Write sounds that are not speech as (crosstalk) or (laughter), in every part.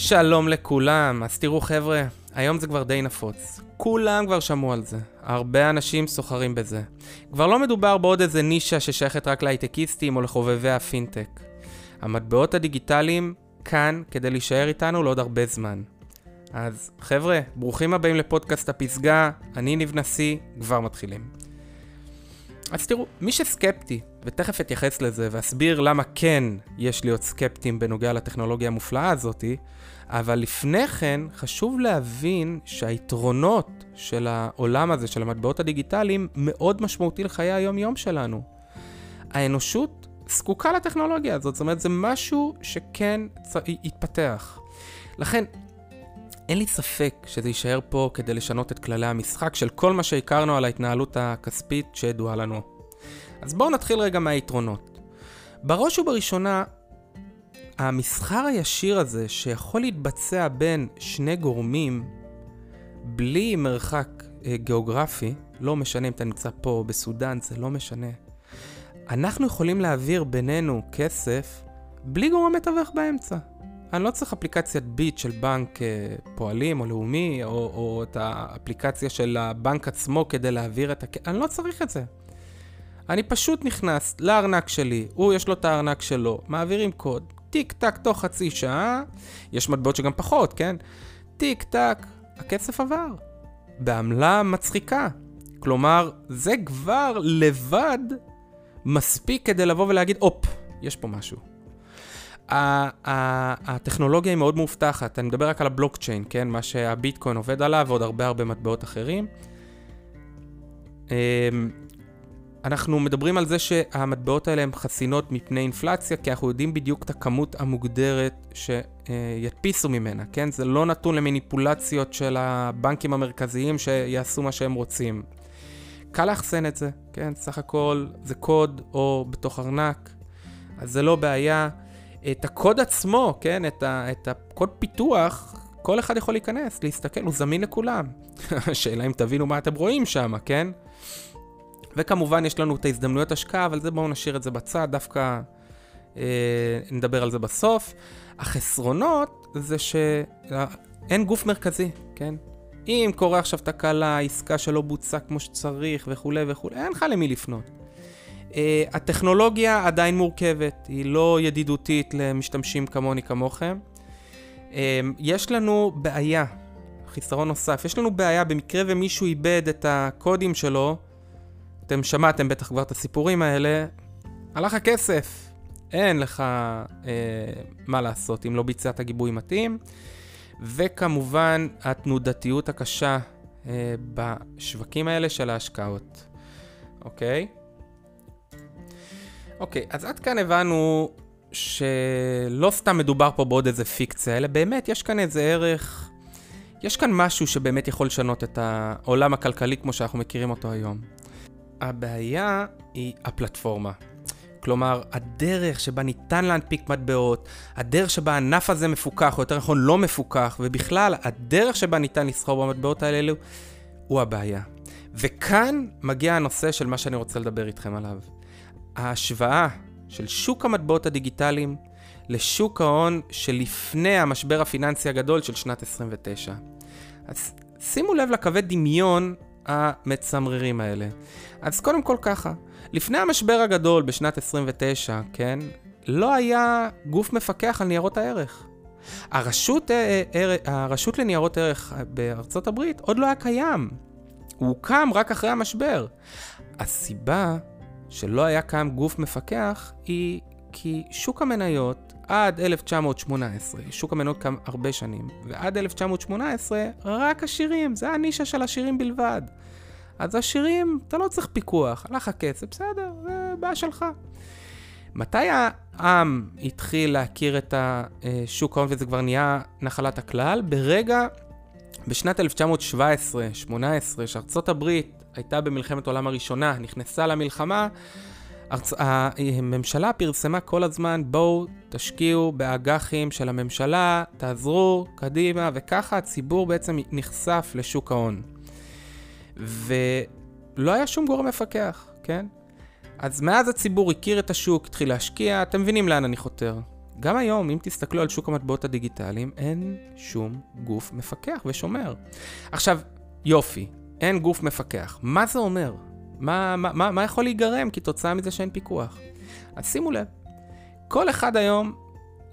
שלום לכולם, אז תראו חבר'ה, היום זה כבר די נפוץ. כולם כבר שמעו על זה, הרבה אנשים סוחרים בזה. כבר לא מדובר בעוד איזה נישה ששייכת רק להייטקיסטים או לחובבי הפינטק. המטבעות הדיגיטליים כאן כדי להישאר איתנו לעוד הרבה זמן. אז חבר'ה, ברוכים הבאים לפודקאסט הפסגה, אני ניב נשיא, כבר מתחילים. אז תראו, מי שסקפטי, ותכף אתייחס לזה ואסביר למה כן יש להיות סקפטיים בנוגע לטכנולוגיה המופלאה הזאתי, אבל לפני כן חשוב להבין שהיתרונות של העולם הזה, של המטבעות הדיגיטליים, מאוד משמעותי לחיי היום-יום שלנו. האנושות זקוקה לטכנולוגיה הזאת, זאת אומרת זה משהו שכן יתפתח. לכן, אין לי ספק שזה יישאר פה כדי לשנות את כללי המשחק של כל מה שהכרנו על ההתנהלות הכספית שידועה לנו. אז בואו נתחיל רגע מהיתרונות. בראש ובראשונה, המסחר הישיר הזה שיכול להתבצע בין שני גורמים בלי מרחק אה, גיאוגרפי, לא משנה אם אתה נמצא פה או בסודאן, זה לא משנה. אנחנו יכולים להעביר בינינו כסף בלי גורם מתווך באמצע. אני לא צריך אפליקציית ביט של בנק אה, פועלים או לאומי, או, או את האפליקציה של הבנק עצמו כדי להעביר את הכסף, אני לא צריך את זה. אני פשוט נכנס לארנק שלי, הוא יש לו את הארנק שלו, מעבירים קוד, טיק טק תוך חצי שעה, יש מטבעות שגם פחות, כן? טיק טק, הכסף עבר. בעמלה מצחיקה. כלומר, זה כבר לבד מספיק כדי לבוא ולהגיד, הופ, יש פה משהו. הטכנולוגיה היא מאוד מאובטחת, אני מדבר רק על הבלוקצ'יין, כן? מה שהביטקוין עובד עליו ועוד הרבה הרבה מטבעות אחרים. אמ, אנחנו מדברים על זה שהמטבעות האלה הן חסינות מפני אינפלציה, כי אנחנו יודעים בדיוק את הכמות המוגדרת שידפיסו ממנה, כן? זה לא נתון למניפולציות של הבנקים המרכזיים שיעשו מה שהם רוצים. קל לאחסן את זה, כן? סך הכל זה קוד או בתוך ארנק, אז זה לא בעיה. את הקוד עצמו, כן? את, ה, את הקוד פיתוח, כל אחד יכול להיכנס, להסתכל, הוא זמין לכולם. (laughs) השאלה אם תבינו מה אתם רואים שם, כן? וכמובן יש לנו את ההזדמנויות השקעה, אבל זה בואו נשאיר את זה בצד, דווקא אה, נדבר על זה בסוף. החסרונות זה שאין גוף מרכזי, כן? אם קורה עכשיו תקלה, עסקה שלא בוצעה כמו שצריך וכולי וכולי, אין לך למי לפנות. Uh, הטכנולוגיה עדיין מורכבת, היא לא ידידותית למשתמשים כמוני כמוכם. Uh, יש לנו בעיה, חיסרון נוסף, יש לנו בעיה במקרה ומישהו איבד את הקודים שלו, אתם שמעתם בטח כבר את הסיפורים האלה, הלך הכסף, אין לך uh, מה לעשות אם לא ביצעת גיבוי מתאים. וכמובן התנודתיות הקשה uh, בשווקים האלה של ההשקעות, אוקיי? Okay? אוקיי, אז עד כאן הבנו שלא סתם מדובר פה בעוד איזה פיקציה, אלא באמת יש כאן איזה ערך, יש כאן משהו שבאמת יכול לשנות את העולם הכלכלי כמו שאנחנו מכירים אותו היום. הבעיה היא הפלטפורמה. כלומר, הדרך שבה ניתן להנפיק מטבעות, הדרך שבה הענף הזה מפוקח, או יותר נכון לא מפוקח, ובכלל, הדרך שבה ניתן לסחור במטבעות האלו, הוא הבעיה. וכאן מגיע הנושא של מה שאני רוצה לדבר איתכם עליו. ההשוואה של שוק המטבעות הדיגיטליים לשוק ההון שלפני המשבר הפיננסי הגדול של שנת 29. אז שימו לב לקווי דמיון המצמררים האלה. אז קודם כל ככה, לפני המשבר הגדול בשנת 29, כן, לא היה גוף מפקח על ניירות הערך. הרשות, אה, אה, הרשות לניירות ערך בארצות הברית עוד לא היה קיים. הוא הוקם רק אחרי המשבר. הסיבה שלא היה קיים גוף מפקח היא כי שוק המניות עד 1918, שוק המניות קם הרבה שנים, ועד 1918 רק עשירים, זה הנישה של עשירים בלבד. אז עשירים, אתה לא צריך פיקוח, הלך הכסף, בסדר, זה בעיה שלך. מתי העם התחיל להכיר את השוק ההון וזה כבר נהיה נחלת הכלל? ברגע, בשנת 1917-18, שארצות הברית הייתה במלחמת העולם הראשונה, נכנסה למלחמה, ארצ... הממשלה פרסמה כל הזמן, בואו תשקיעו באג"חים של הממשלה, תעזרו, קדימה, וככה הציבור בעצם נחשף לשוק ההון. ולא היה שום גורם מפקח, כן? אז מאז הציבור הכיר את השוק, התחיל להשקיע, אתם מבינים לאן אני חותר. גם היום, אם תסתכלו על שוק המטבעות הדיגיטליים, אין שום גוף מפקח ושומר. עכשיו, יופי, אין גוף מפקח. מה זה אומר? מה, מה, מה, מה יכול להיגרם כתוצאה מזה שאין פיקוח? אז שימו לב, כל אחד היום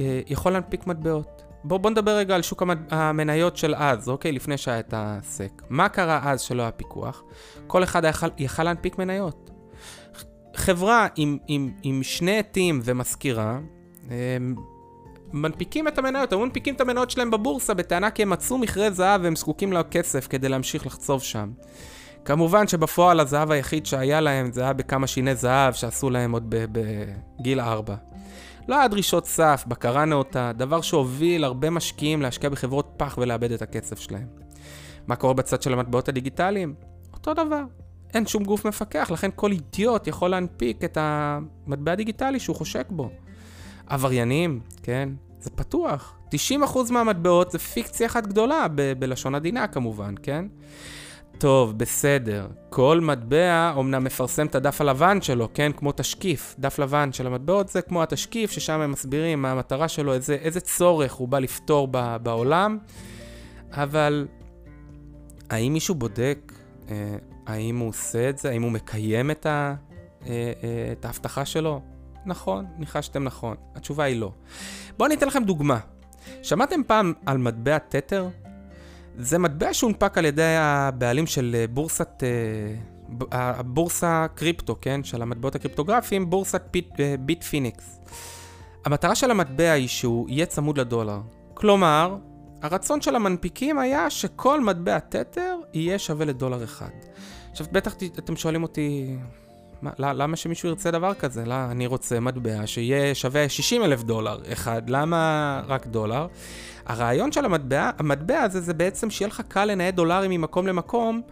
אה, יכול להנפיק מטבעות. בואו בוא נדבר רגע על שוק המניות של אז, אוקיי? לפני שהיה את הסק. מה קרה אז שלא היה פיקוח? כל אחד יכל, יכל להנפיק מניות. חברה עם, עם, עם שני עטים ומזכירה, הם מנפיקים את המניות, הם מנפיקים את המניות שלהם בבורסה בטענה כי הם מצאו מכרה זהב והם זקוקים לכסף כדי להמשיך לחצוב שם. כמובן שבפועל הזהב היחיד שהיה להם זה היה בכמה שיני זהב שעשו להם עוד בגיל 4. לא היה דרישות סף, בקרה נאותה, דבר שהוביל הרבה משקיעים להשקיע בחברות פח ולאבד את הכסף שלהם. מה קורה בצד של המטבעות הדיגיטליים? אותו דבר. אין שום גוף מפקח, לכן כל אידיוט יכול להנפיק את המטבע הדיגיטלי שהוא חושק בו. עבריינים, כן? זה פתוח. 90% מהמטבעות זה פיקציה אחת גדולה, ב- בלשון עדינה כמובן, כן? טוב, בסדר. כל מטבע אומנם מפרסם את הדף הלבן שלו, כן? כמו תשקיף. דף לבן של המטבעות זה כמו התשקיף, ששם הם מסבירים מה המטרה שלו, איזה, איזה צורך הוא בא לפתור ב- בעולם. אבל האם מישהו בודק אה, האם הוא עושה את זה? האם הוא מקיים את, ה, אה, אה, את ההבטחה שלו? נכון, ניחשתם נכון. התשובה היא לא. בואו אני אתן לכם דוגמה. שמעתם פעם על מטבע תתר? זה מטבע שהונפק על ידי הבעלים של אה, בורסת, הבורסה קריפטו, כן? של המטבעות הקריפטוגרפיים, בורסת ביט, ביט פיניקס. המטרה של המטבע היא שהוא יהיה צמוד לדולר. כלומר, הרצון של המנפיקים היה שכל מטבע תתר יהיה שווה לדולר אחד. עכשיו, בטח אתם שואלים אותי, מה, למה שמישהו ירצה דבר כזה? לא, אני רוצה מטבע שיהיה שווה 60 אלף דולר אחד, למה רק דולר? הרעיון של המטבע, המטבע הזה זה בעצם שיהיה לך קל לנייד דולרים ממקום למקום,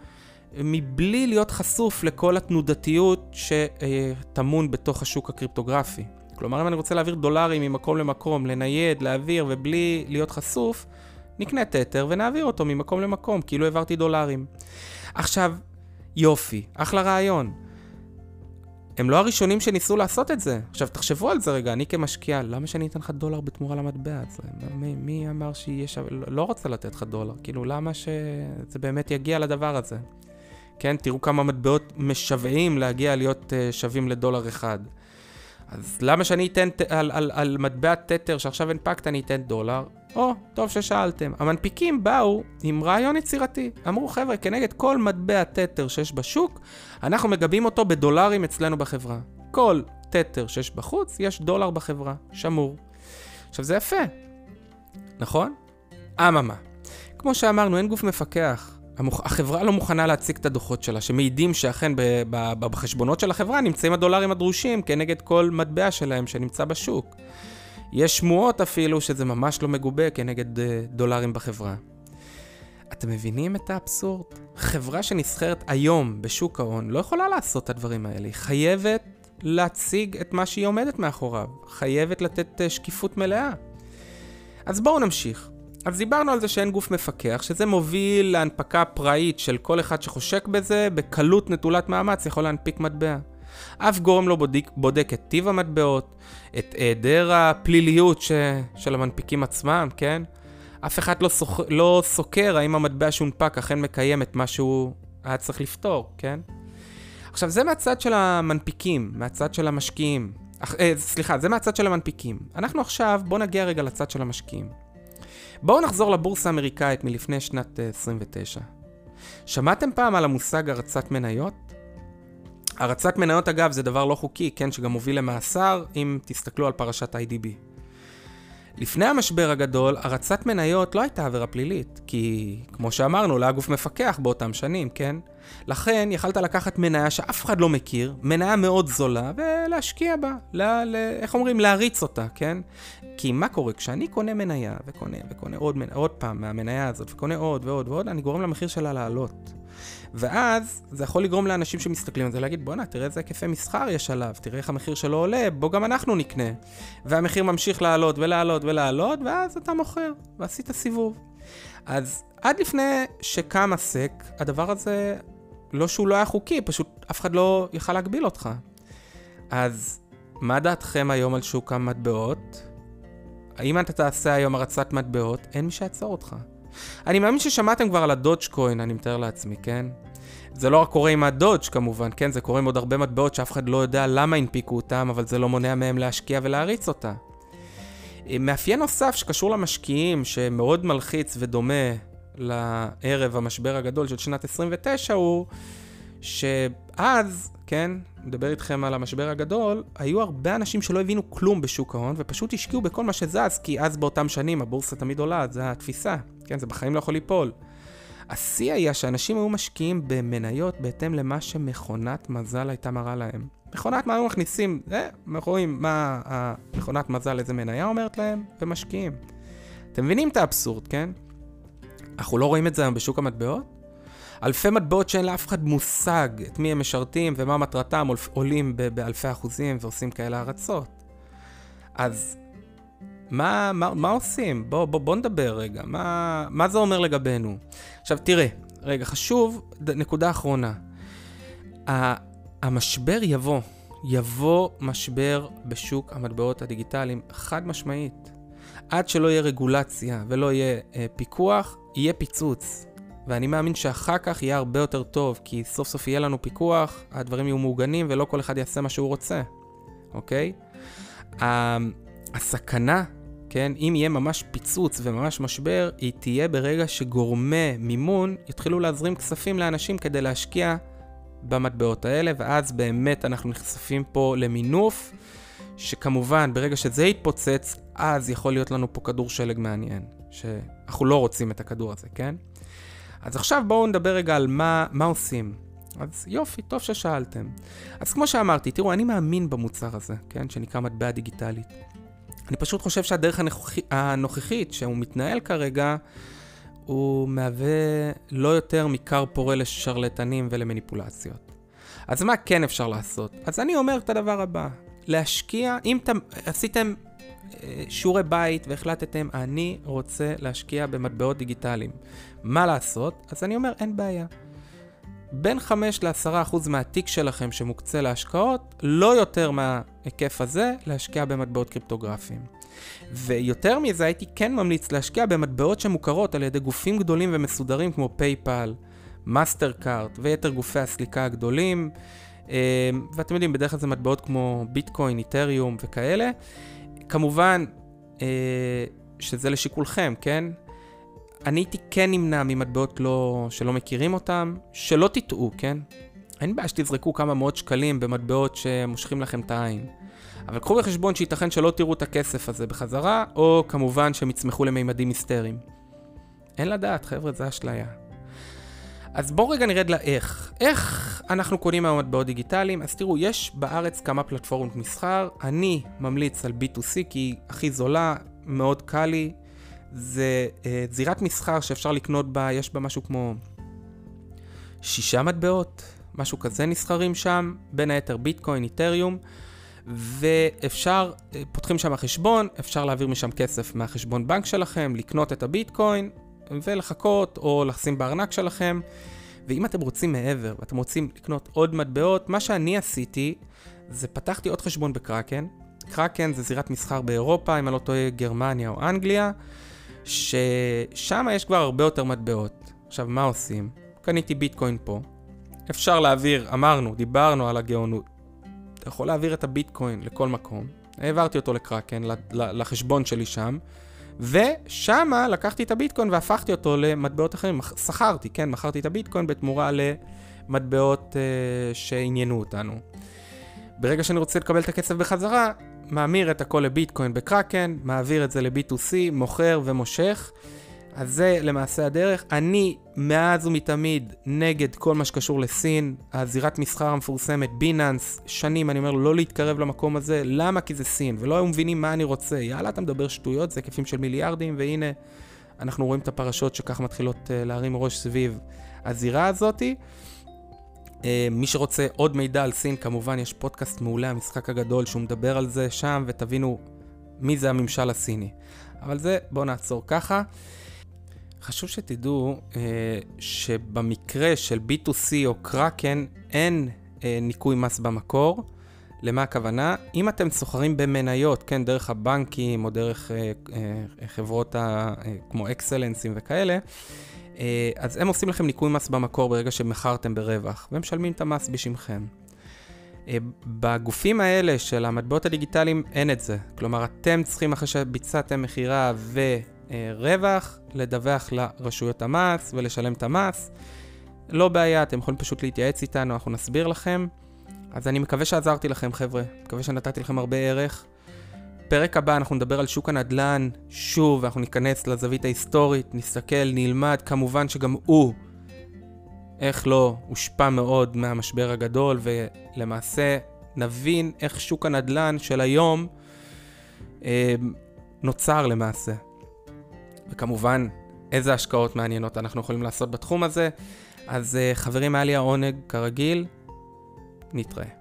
מבלי להיות חשוף לכל התנודתיות שטמון בתוך השוק הקריפטוגרפי. כלומר, אם אני רוצה להעביר דולרים ממקום למקום, לנייד, להעביר, ובלי להיות חשוף, נקנה תתר ונעביר אותו ממקום למקום, כאילו העברתי דולרים. עכשיו, יופי, אחלה רעיון. הם לא הראשונים שניסו לעשות את זה. עכשיו, תחשבו על זה רגע, אני כמשקיע, למה שאני אתן לך דולר בתמורה למטבע הזה? מי, מי אמר שווה? לא, לא רוצה לתת לך דולר. כאילו, למה שזה באמת יגיע לדבר הזה? כן, תראו כמה מטבעות משוועים להגיע להיות uh, שווים לדולר אחד. אז למה שאני אתן על, על, על מטבע תתר שעכשיו הנפקת, אני אתן דולר? או, טוב ששאלתם. המנפיקים באו עם רעיון יצירתי. אמרו, חבר'ה, כנגד כל מטבע תתר שיש בשוק, אנחנו מגבים אותו בדולרים אצלנו בחברה. כל תתר שיש בחוץ, יש דולר בחברה, שמור. עכשיו, זה יפה, נכון? אממה, כמו שאמרנו, אין גוף מפקח. המוח... החברה לא מוכנה להציג את הדוחות שלה, שמעידים שאכן ב... ב... בחשבונות של החברה נמצאים הדולרים הדרושים כנגד כל מטבע שלהם שנמצא בשוק. יש שמועות אפילו שזה ממש לא מגובה כנגד אה, דולרים בחברה. אתם מבינים את האבסורד? חברה שנסחרת היום בשוק ההון לא יכולה לעשות את הדברים האלה, היא חייבת להציג את מה שהיא עומדת מאחוריו, חייבת לתת אה, שקיפות מלאה. אז בואו נמשיך. אז דיברנו על זה שאין גוף מפקח, שזה מוביל להנפקה פראית של כל אחד שחושק בזה, בקלות נטולת מאמץ יכול להנפיק מטבע. אף גורם לא בודק, בודק את טיב המטבעות, את היעדר הפליליות ש, של המנפיקים עצמם, כן? אף אחד לא, סוח, לא סוקר האם המטבע שהונפק אכן מקיים את מה שהוא היה צריך לפתור, כן? עכשיו, זה מהצד של המנפיקים, מהצד של המשקיעים. אח, אה, סליחה, זה מהצד של המנפיקים. אנחנו עכשיו, בואו נגיע רגע לצד של המשקיעים. בואו נחזור לבורסה האמריקאית מלפני שנת 29. אה, שמעתם פעם על המושג הרצת מניות? הרצת מניות אגב זה דבר לא חוקי, כן, שגם מוביל למאסר, אם תסתכלו על פרשת IDB. לפני המשבר הגדול, הרצת מניות לא הייתה עבירה פלילית, כי כמו שאמרנו, לא היה גוף מפקח באותם שנים, כן? לכן יכלת לקחת מניה שאף אחד לא מכיר, מניה מאוד זולה, ולהשקיע בה, לה, לה, איך אומרים? להריץ אותה, כן? כי מה קורה? כשאני קונה מניה, וקונה וקונה עוד, מניה, עוד פעם מהמניה הזאת, וקונה עוד ועוד ועוד, אני גורם למחיר שלה לעלות. ואז זה יכול לגרום לאנשים שמסתכלים על זה להגיד, בואנה, תראה איזה היקפי מסחר יש עליו, תראה איך המחיר שלו עולה, בוא גם אנחנו נקנה. והמחיר ממשיך לעלות ולעלות ולעלות, ואז אתה מוכר, ועשית סיבוב. אז עד לפני שקם הסק, הדבר הזה, לא שהוא לא היה חוקי, פשוט אף אחד לא יכל להגביל אותך. אז מה דעתכם היום על שוק המטבעות? אם אתה תעשה היום הרצת מטבעות, אין מי שיעצור אותך. אני מאמין ששמעתם כבר על הדודג' קוין, אני מתאר לעצמי, כן? זה לא רק קורה עם הדודג' כמובן, כן? זה קורה עם עוד הרבה מטבעות שאף אחד לא יודע למה הנפיקו אותם, אבל זה לא מונע מהם להשקיע ולהריץ אותה. מאפיין נוסף שקשור למשקיעים, שמאוד מלחיץ ודומה לערב המשבר הגדול של שנת 29, הוא שאז, כן, מדבר איתכם על המשבר הגדול, היו הרבה אנשים שלא הבינו כלום בשוק ההון, ופשוט השקיעו בכל מה שזז, כי אז באותם שנים הבורסה תמיד עולה, זו התפיסה, כן, זה בחיים לא יכול ליפול. השיא היה שאנשים היו משקיעים במניות בהתאם למה שמכונת מזל הייתה מראה להם. מכונת מה היו מכניסים, אה, רואים מה המכונת מזל איזה מניה אומרת להם, ומשקיעים. אתם מבינים את האבסורד, כן? אנחנו לא רואים את זה היום בשוק המטבעות? אלפי מטבעות שאין לאף אחד מושג את מי הם משרתים ומה מטרתם, עולים באלפי אחוזים ועושים כאלה הרצות. אז מה, מה, מה עושים? בוא, בוא, בוא נדבר רגע, מה, מה זה אומר לגבינו? עכשיו תראה, רגע, חשוב, נקודה אחרונה. המשבר יבוא, יבוא משבר בשוק המטבעות הדיגיטליים, חד משמעית. עד שלא יהיה רגולציה ולא יהיה אה, פיקוח, יהיה פיצוץ. ואני מאמין שאחר כך יהיה הרבה יותר טוב, כי סוף סוף יהיה לנו פיקוח, הדברים יהיו מעוגנים ולא כל אחד יעשה מה שהוא רוצה, אוקיי? הסכנה, כן, אם יהיה ממש פיצוץ וממש משבר, היא תהיה ברגע שגורמי מימון יתחילו להזרים כספים לאנשים כדי להשקיע במטבעות האלה, ואז באמת אנחנו נחשפים פה למינוף, שכמובן, ברגע שזה יתפוצץ, אז יכול להיות לנו פה כדור שלג מעניין, שאנחנו לא רוצים את הכדור הזה, כן? אז עכשיו בואו נדבר רגע על מה, מה עושים. אז יופי, טוב ששאלתם. אז כמו שאמרתי, תראו, אני מאמין במוצר הזה, כן, שנקרא מטבע דיגיטלית. אני פשוט חושב שהדרך הנוכחית, הנוכחית שהוא מתנהל כרגע, הוא מהווה לא יותר מכר פורה לשרלטנים ולמניפולציות. אז מה כן אפשר לעשות? אז אני אומר את הדבר הבא, להשקיע, אם ת, עשיתם שיעורי בית והחלטתם, אני רוצה להשקיע במטבעות דיגיטליים. מה לעשות? אז אני אומר, אין בעיה. בין 5 ל-10% מהתיק שלכם שמוקצה להשקעות, לא יותר מההיקף הזה, להשקיע במטבעות קריפטוגרפיים. ויותר מזה, הייתי כן ממליץ להשקיע במטבעות שמוכרות על ידי גופים גדולים ומסודרים כמו פייפאל, מאסטרקארד ויתר גופי הסליקה הגדולים. אה, ואתם יודעים, בדרך כלל זה מטבעות כמו ביטקוין, אית'ריום וכאלה. כמובן אה, שזה לשיקולכם, כן? אני הייתי כן נמנע ממטבעות לא, שלא מכירים אותם, שלא תטעו, כן? אין בעיה שתזרקו כמה מאות שקלים במטבעות שמושכים לכם את העין. אבל קחו בחשבון שייתכן שלא תראו את הכסף הזה בחזרה, או כמובן שהם יצמחו למימדים היסטריים. אין לדעת, חבר'ה, זה אשליה. אז בואו רגע נרד לאיך. איך אנחנו קונים היום מטבעות דיגיטליים? אז תראו, יש בארץ כמה פלטפורמות מסחר. אני ממליץ על B2C כי היא הכי זולה, מאוד קל לי. זה אה, זירת מסחר שאפשר לקנות בה, יש בה משהו כמו שישה מטבעות, משהו כזה נסחרים שם, בין היתר ביטקוין, איתריום, ואפשר, אה, פותחים שם חשבון, אפשר להעביר משם כסף מהחשבון בנק שלכם, לקנות את הביטקוין, ולחכות או לשים בארנק שלכם. ואם אתם רוצים מעבר ואתם רוצים לקנות עוד מטבעות, מה שאני עשיתי זה פתחתי עוד חשבון בקראקן. קראקן זה זירת מסחר באירופה, אם אני לא טועה גרמניה או אנגליה, ששם יש כבר הרבה יותר מטבעות. עכשיו, מה עושים? קניתי ביטקוין פה. אפשר להעביר, אמרנו, דיברנו על הגאונות. אתה יכול להעביר את הביטקוין לכל מקום. העברתי אותו לקראקן, לחשבון שלי שם. ושמה לקחתי את הביטקוין והפכתי אותו למטבעות אחרים. שכרתי, כן, מכרתי את הביטקוין בתמורה למטבעות uh, שעניינו אותנו. ברגע שאני רוצה לקבל את הכסף בחזרה, מעמיר את הכל לביטקוין בקראקן, מעביר את זה ל-B2C, מוכר ומושך. אז זה למעשה הדרך. אני מאז ומתמיד נגד כל מה שקשור לסין, הזירת מסחר המפורסמת, בינאנס, שנים אני אומר לא להתקרב למקום הזה, למה? כי זה סין, ולא היו מבינים מה אני רוצה. יאללה, אתה מדבר שטויות, זה היקפים של מיליארדים, והנה, אנחנו רואים את הפרשות שככה מתחילות uh, להרים ראש סביב הזירה הזאתי. Uh, מי שרוצה עוד מידע על סין, כמובן יש פודקאסט מעולה, המשחק הגדול, שהוא מדבר על זה שם, ותבינו מי זה הממשל הסיני. אבל זה, בואו נעצור ככה. חשוב שתדעו אה, שבמקרה של B2C או קראקן אין אה, ניכוי מס במקור, למה הכוונה? אם אתם סוחרים במניות, כן, דרך הבנקים או דרך אה, אה, חברות ה, אה, כמו אקסלנסים וכאלה, אה, אז הם עושים לכם ניכוי מס במקור ברגע שמכרתם ברווח, והם משלמים את המס בשמכם. אה, בגופים האלה של המטבעות הדיגיטליים אין את זה. כלומר, אתם צריכים אחרי שביצעתם מכירה ורווח, לדווח לרשויות המס ולשלם את המס. לא בעיה, אתם יכולים פשוט להתייעץ איתנו, אנחנו נסביר לכם. אז אני מקווה שעזרתי לכם, חבר'ה. מקווה שנתתי לכם הרבה ערך. פרק הבא אנחנו נדבר על שוק הנדל"ן, שוב, אנחנו ניכנס לזווית ההיסטורית, נסתכל, נלמד, כמובן שגם הוא, איך לא, הושפע מאוד מהמשבר הגדול, ולמעשה נבין איך שוק הנדל"ן של היום אה, נוצר למעשה. וכמובן, איזה השקעות מעניינות אנחנו יכולים לעשות בתחום הזה. אז אה, חברים, היה לי העונג, כרגיל, נתראה.